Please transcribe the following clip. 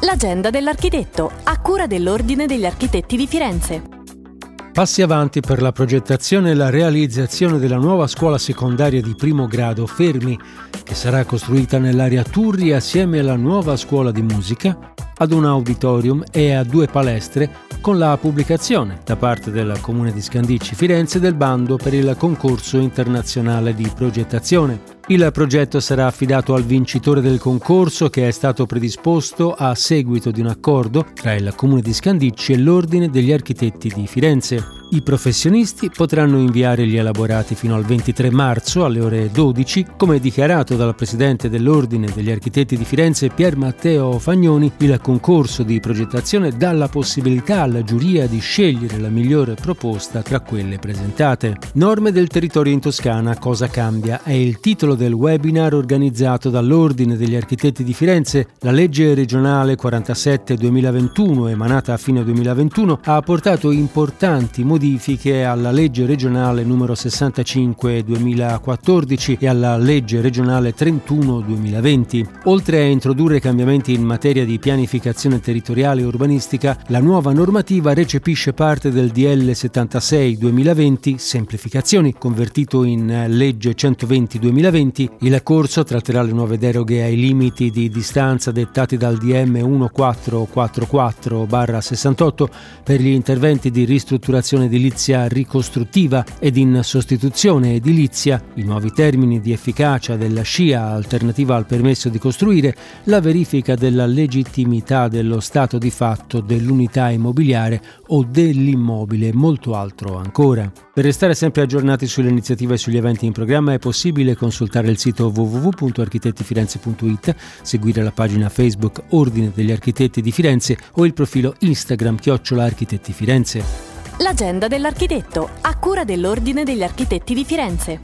L'agenda dell'architetto, a cura dell'Ordine degli Architetti di Firenze. Passi avanti per la progettazione e la realizzazione della nuova scuola secondaria di primo grado Fermi, che sarà costruita nell'area Turri assieme alla nuova scuola di musica, ad un auditorium e a due palestre con la pubblicazione da parte del Comune di Scandicci Firenze del bando per il concorso internazionale di progettazione. Il progetto sarà affidato al vincitore del concorso che è stato predisposto a seguito di un accordo tra il Comune di Scandicci e l'Ordine degli Architetti di Firenze. I professionisti potranno inviare gli elaborati fino al 23 marzo alle ore 12, come dichiarato dal presidente dell'Ordine degli Architetti di Firenze Pier Matteo Fagnoni, il concorso di progettazione dà la possibilità alla giuria di scegliere la migliore proposta tra quelle presentate. Norme del territorio in Toscana, cosa cambia? È il titolo del webinar organizzato dall'Ordine degli Architetti di Firenze. La legge regionale 47-2021, emanata a fine 2021, ha apportato importanti modifiche alla legge regionale numero 65 2014 e alla legge regionale 31 2020. Oltre a introdurre cambiamenti in materia di pianificazione territoriale e urbanistica, la nuova normativa recepisce parte del DL 76 2020 semplificazioni, convertito in legge 120 2020. Il corso tratterà le nuove deroghe ai limiti di distanza dettati dal DM 1444-68 per gli interventi di ristrutturazione edilizia ricostruttiva ed in sostituzione edilizia, i nuovi termini di efficacia della SCIA alternativa al permesso di costruire, la verifica della legittimità dello stato di fatto dell'unità immobiliare o dell'immobile e molto altro ancora. Per restare sempre aggiornati sulle iniziative e sugli eventi in programma è possibile consultare il sito www.architettifirenze.it, seguire la pagina Facebook Ordine degli Architetti di Firenze o il profilo Instagram Chiocciola Architetti Firenze. L'agenda dell'architetto, a cura dell'Ordine degli Architetti di Firenze.